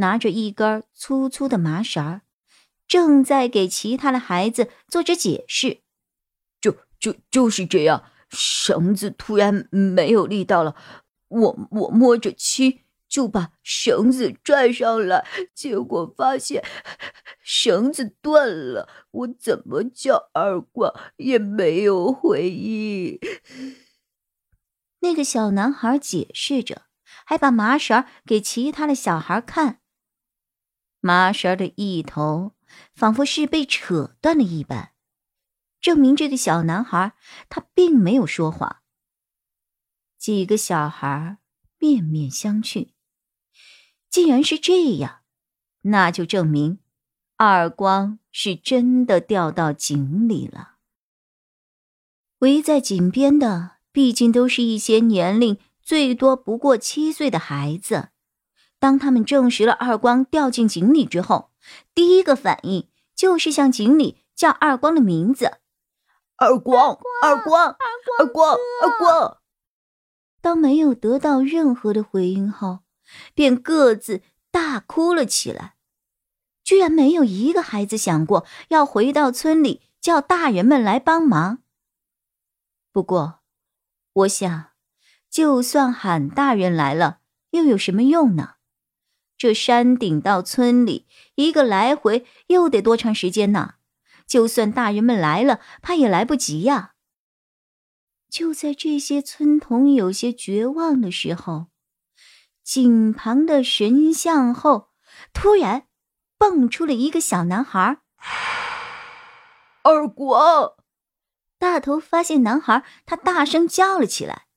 拿着一根粗粗的麻绳，正在给其他的孩子做着解释。就就就是这样，绳子突然没有力道了，我我摸着漆就把绳子拽上来，结果发现绳子断了，我怎么叫二光也没有回应。那个小男孩解释着，还把麻绳给其他的小孩看。麻绳的一头仿佛是被扯断了一般，证明这个小男孩他并没有说谎。几个小孩面面相觑，既然是这样，那就证明二光是真的掉到井里了。围在井边的，毕竟都是一些年龄最多不过七岁的孩子。当他们证实了二光掉进井里之后，第一个反应就是向井里叫二光的名字：“二光，二光，二光，二光。”当没有得到任何的回应后，便各自大哭了起来。居然没有一个孩子想过要回到村里叫大人们来帮忙。不过，我想，就算喊大人来了，又有什么用呢？这山顶到村里一个来回又得多长时间呢？就算大人们来了，怕也来不及呀。就在这些村童有些绝望的时候，井旁的神像后突然蹦出了一个小男孩。二国，大头发现男孩，他大声叫了起来。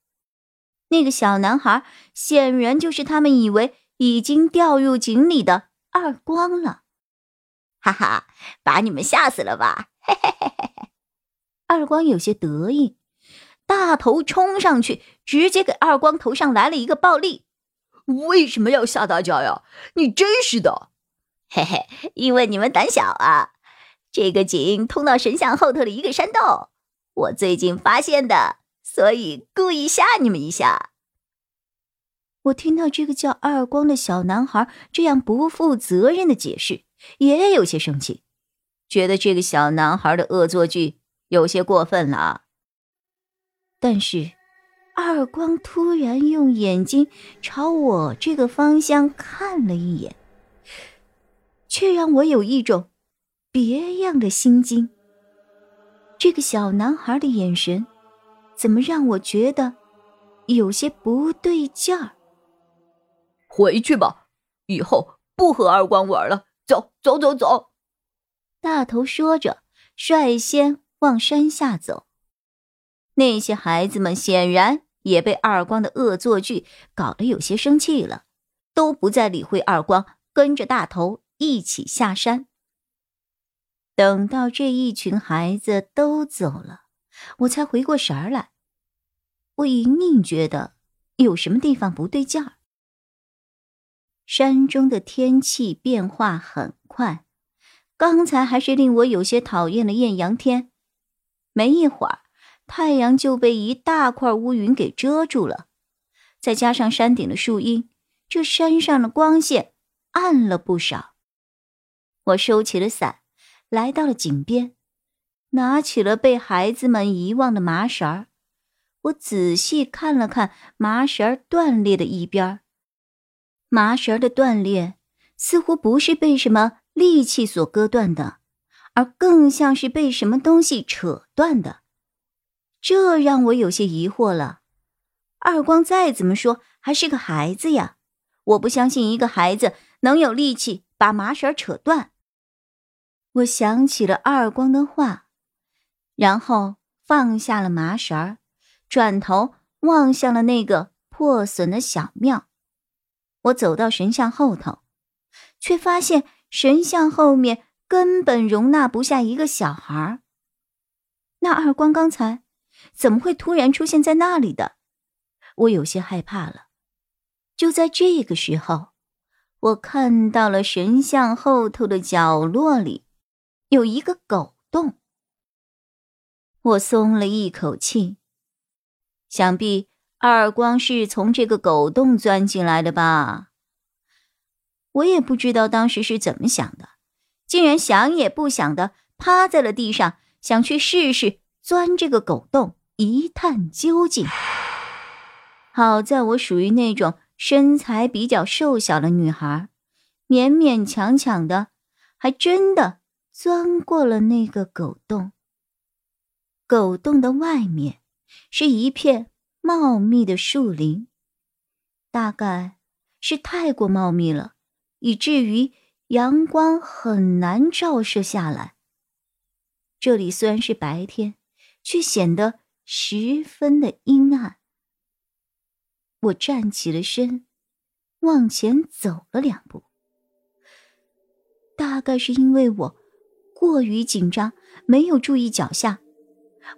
那个小男孩显然就是他们以为。已经掉入井里的二光了，哈哈，把你们吓死了吧？嘿嘿嘿嘿嘿。二光有些得意，大头冲上去，直接给二光头上来了一个暴力。为什么要吓大家呀？你真是的！嘿嘿，因为你们胆小啊。这个井通到神像后头的一个山洞，我最近发现的，所以故意吓你们一下。我听到这个叫二光的小男孩这样不负责任的解释，也有些生气，觉得这个小男孩的恶作剧有些过分了啊。但是，二光突然用眼睛朝我这个方向看了一眼，却让我有一种别样的心惊。这个小男孩的眼神，怎么让我觉得有些不对劲儿？回去吧，以后不和二光玩了。走，走，走，走！大头说着，率先往山下走。那些孩子们显然也被二光的恶作剧搞得有些生气了，都不再理会二光，跟着大头一起下山。等到这一群孩子都走了，我才回过神来。我隐隐觉得有什么地方不对劲儿。山中的天气变化很快，刚才还是令我有些讨厌的艳阳天，没一会儿，太阳就被一大块乌云给遮住了。再加上山顶的树荫，这山上的光线暗了不少。我收起了伞，来到了井边，拿起了被孩子们遗忘的麻绳儿我仔细看了看麻绳断裂的一边麻绳的断裂似乎不是被什么利器所割断的，而更像是被什么东西扯断的，这让我有些疑惑了。二光再怎么说还是个孩子呀，我不相信一个孩子能有力气把麻绳扯断。我想起了二光的话，然后放下了麻绳，转头望向了那个破损的小庙。我走到神像后头，却发现神像后面根本容纳不下一个小孩。那二光刚才怎么会突然出现在那里的？我有些害怕了。就在这个时候，我看到了神像后头的角落里有一个狗洞。我松了一口气，想必二光是从这个狗洞钻进来的吧？我也不知道当时是怎么想的，竟然想也不想的趴在了地上，想去试试钻这个狗洞，一探究竟。好在我属于那种身材比较瘦小的女孩，勉勉强强的，还真的钻过了那个狗洞。狗洞的外面是一片茂密的树林，大概是太过茂密了。以至于阳光很难照射下来。这里虽然是白天，却显得十分的阴暗。我站起了身，往前走了两步。大概是因为我过于紧张，没有注意脚下，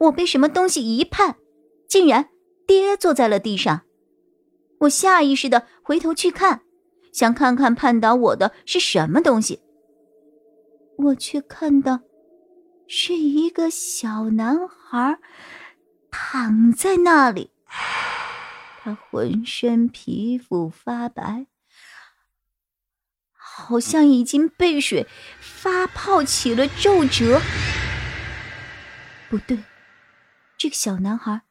我被什么东西一绊，竟然跌坐在了地上。我下意识的回头去看。想看看绊倒我的是什么东西，我却看到是一个小男孩躺在那里，他浑身皮肤发白，好像已经被水发泡起了皱褶。不对，这个小男孩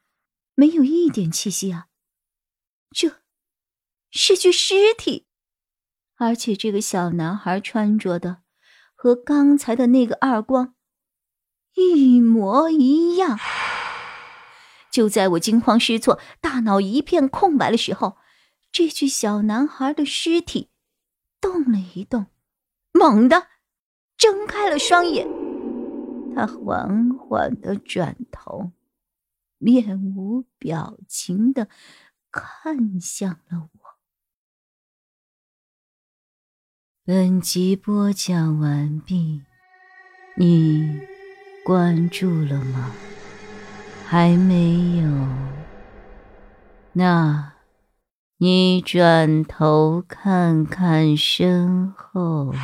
没有一点气息啊，这是具尸体。而且这个小男孩穿着的和刚才的那个二光一模一样。就在我惊慌失措、大脑一片空白的时候，这具小男孩的尸体动了一动，猛地睁开了双眼。他缓缓的转头，面无表情的看向了我。本集播讲完毕，你关注了吗？还没有？那，你转头看看身后。